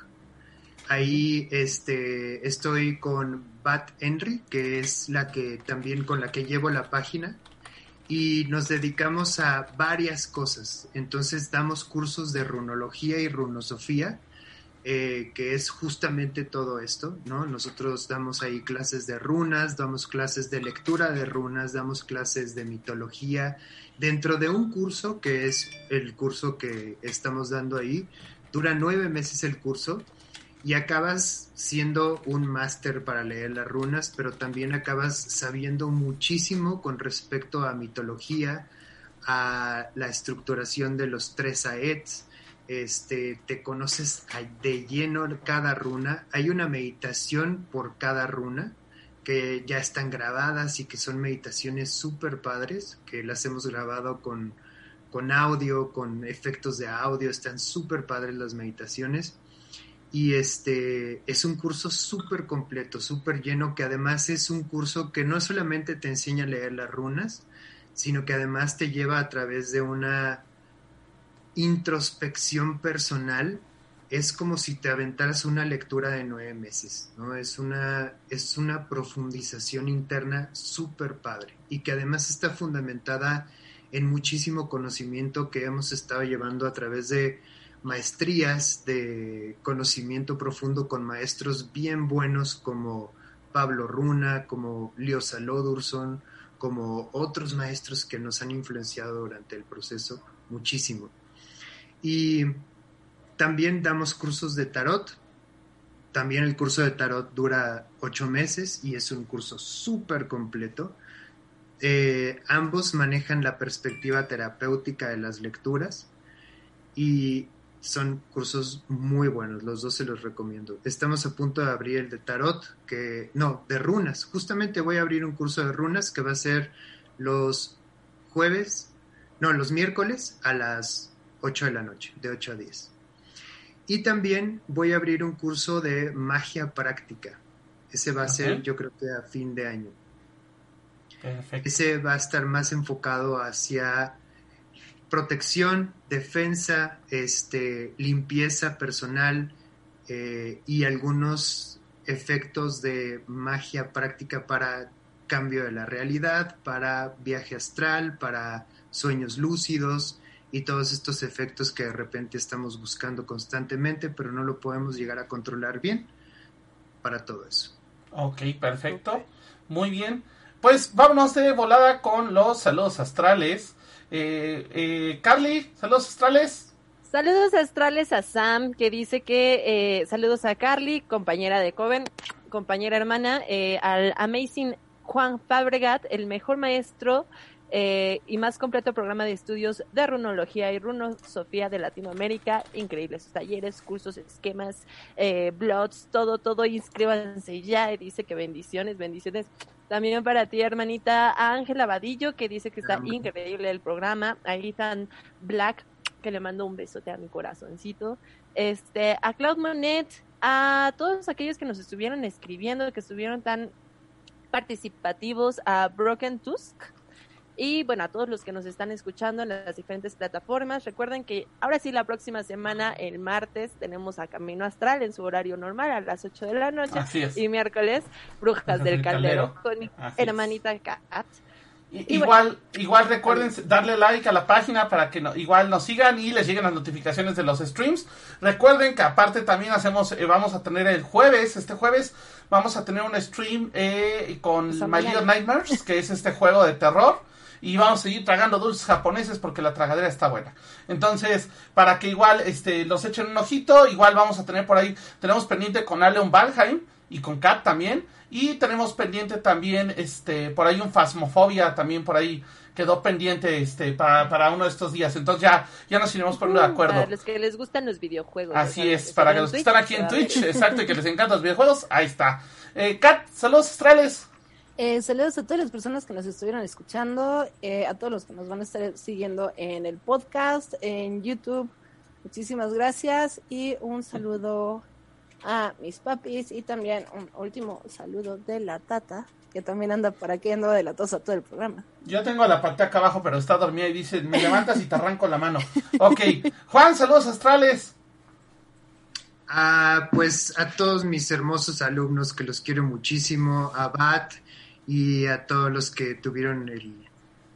Ahí este, estoy con Bat Henry, que es la que también con la que llevo la página. Y nos dedicamos a varias cosas. Entonces damos cursos de runología y runosofía, eh, que es justamente todo esto, ¿no? Nosotros damos ahí clases de runas, damos clases de lectura de runas, damos clases de mitología, dentro de un curso que es el curso que estamos dando ahí. Dura nueve meses el curso y acabas siendo un máster para leer las runas, pero también acabas sabiendo muchísimo con respecto a mitología, a la estructuración de los tres aets, este, te conoces de lleno cada runa, hay una meditación por cada runa que ya están grabadas y que son meditaciones súper padres, que las hemos grabado con, con audio, con efectos de audio, están súper padres las meditaciones y este es un curso súper completo, súper lleno, que además es un curso que no solamente te enseña a leer las runas, sino que además te lleva a través de una introspección personal. Es como si te aventaras una lectura de nueve meses, ¿no? Es una, es una profundización interna súper padre y que además está fundamentada en muchísimo conocimiento que hemos estado llevando a través de maestrías de conocimiento profundo con maestros bien buenos como Pablo Runa, como Leo Salodurson, como otros maestros que nos han influenciado durante el proceso muchísimo. Y también damos cursos de tarot. También el curso de tarot dura ocho meses y es un curso súper completo. Eh, ambos manejan la perspectiva terapéutica de las lecturas y son cursos muy buenos, los dos se los recomiendo. Estamos a punto de abrir el de tarot, que no, de runas. Justamente voy a abrir un curso de runas que va a ser los jueves, no, los miércoles a las 8 de la noche, de 8 a 10. Y también voy a abrir un curso de magia práctica. Ese va a ser, yo creo que a fin de año. Ese va a estar más enfocado hacia protección, defensa, este, limpieza personal eh, y algunos efectos de magia práctica para cambio de la realidad, para viaje astral, para sueños lúcidos y todos estos efectos que de repente estamos buscando constantemente, pero no lo podemos llegar a controlar bien para todo eso. Ok, perfecto. Muy bien. Pues vámonos de volada con los saludos astrales. Eh, eh, Carly, saludos astrales. Saludos astrales a Sam, que dice que eh, saludos a Carly, compañera de Coven, compañera hermana, eh, al Amazing Juan Fabregat, el mejor maestro eh, y más completo programa de estudios de runología y runosofía de Latinoamérica. Increíbles sus talleres, cursos, esquemas, eh, blogs, todo, todo. Inscríbanse ya. Y dice que bendiciones, bendiciones. También para ti, hermanita Ángela Vadillo, que dice que está increíble el programa. A Ethan Black, que le mando un besote a mi corazoncito. Este, a Claude Monet, a todos aquellos que nos estuvieron escribiendo, que estuvieron tan participativos, a Broken Tusk, y bueno, a todos los que nos están escuchando en las diferentes plataformas, recuerden que ahora sí la próxima semana, el martes, tenemos a Camino Astral en su horario normal a las 8 de la noche. Y miércoles, Brujas del Caldero, con hermanita Kat. igual, igual recuerden darle like a la página para que no, igual nos sigan y les lleguen las notificaciones de los streams. Recuerden que aparte también hacemos, eh, vamos a tener el jueves, este jueves, vamos a tener un stream eh, con My Little Nightmares, que es este juego de terror y vamos a seguir tragando dulces japoneses porque la tragadera está buena. Entonces, para que igual este los echen un ojito, igual vamos a tener por ahí, tenemos pendiente con Aleon Valheim y con Kat también y tenemos pendiente también este por ahí un Fasmofobia también por ahí quedó pendiente este para, para uno de estos días. Entonces ya, ya nos iremos poniendo de uh, acuerdo. Para los que les gustan los videojuegos. Así es, para los que están aquí en Twitch, exacto, y que les encantan los videojuegos, ahí está. Eh, Kat, saludos astrales. Eh, saludos a todas las personas que nos estuvieron escuchando, eh, a todos los que nos van a estar siguiendo en el podcast, en YouTube. Muchísimas gracias y un saludo a mis papis y también un último saludo de la tata, que también anda para aquí ando de la tosa todo el programa. Yo tengo a la pata acá abajo, pero está dormida y dice, me levantas y te arranco la mano. Ok, Juan, saludos astrales. Ah, pues a todos mis hermosos alumnos que los quiero muchísimo, a Bat, y a todos los que tuvieron el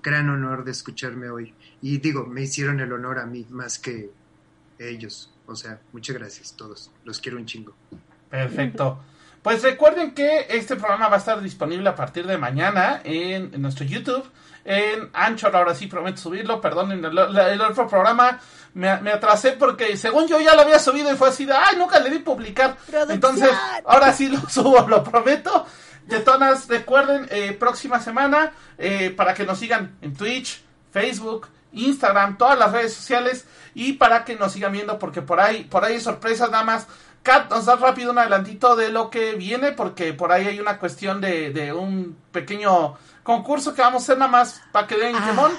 gran honor de escucharme hoy. Y digo, me hicieron el honor a mí más que ellos. O sea, muchas gracias a todos. Los quiero un chingo. Perfecto. Pues recuerden que este programa va a estar disponible a partir de mañana en, nuestro YouTube. En Anchor, ahora sí prometo subirlo. Perdonen, el, otro programa me, atrasé porque según yo ya lo había subido y fue así de, ay, nunca le di publicar. Entonces, ahora sí lo subo, lo prometo. De todas, recuerden, eh, próxima semana, eh, para que nos sigan en Twitch, Facebook, Instagram, todas las redes sociales y para que nos sigan viendo porque por ahí, por ahí hay sorpresas nada más. Kat, nos da rápido un adelantito de lo que viene porque por ahí hay una cuestión de, de un pequeño concurso que vamos a hacer nada más para que den ah.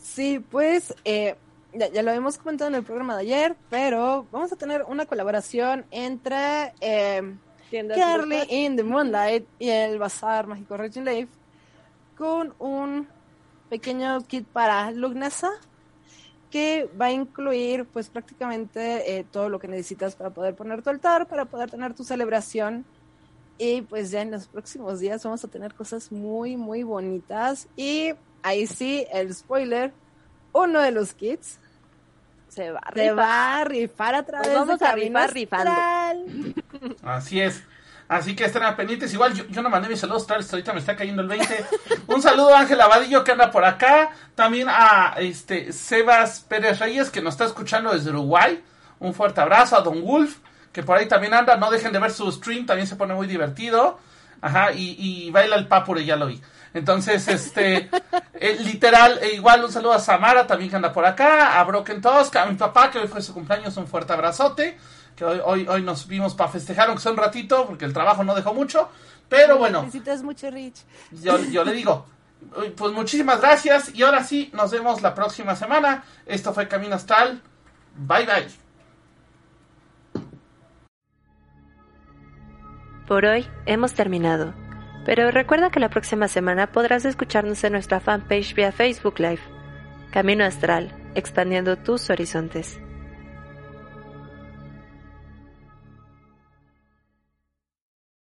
Sí, pues eh, ya, ya, lo habíamos comentado en el programa de ayer, pero vamos a tener una colaboración entre eh, Carly in the Moonlight y el Bazar Mágico Regin Life con un pequeño kit para Lugnasa que va a incluir pues prácticamente eh, todo lo que necesitas para poder poner tu altar, para poder tener tu celebración. Y pues ya en los próximos días vamos a tener cosas muy, muy bonitas. Y ahí sí, el spoiler, uno de los kits se va a rifar, va a, rifar a través vamos a rifar rifando. Así es. Así que estén pendientes. Igual yo, no mandé mis saludos, ahorita me está cayendo el 20. Un saludo a Ángel Abadillo que anda por acá. También a este Sebas Pérez Reyes que nos está escuchando desde Uruguay. Un fuerte abrazo a Don Wolf que por ahí también anda. No dejen de ver su stream, también se pone muy divertido. Ajá, y, y baila el papure, ya lo vi. Entonces, este, eh, literal, e igual un saludo a Samara también que anda por acá, a Broken Tosk, a mi papá que hoy fue su cumpleaños, un fuerte abrazote que hoy, hoy, nos vimos para festejar, aunque sea un ratito, porque el trabajo no dejó mucho. Pero bueno. Necesitas mucho, Rich. Yo, yo le digo, pues muchísimas gracias. Y ahora sí, nos vemos la próxima semana. Esto fue Camino Astral. Bye bye. Por hoy hemos terminado. Pero recuerda que la próxima semana podrás escucharnos en nuestra fanpage vía Facebook Live. Camino Astral, expandiendo tus horizontes.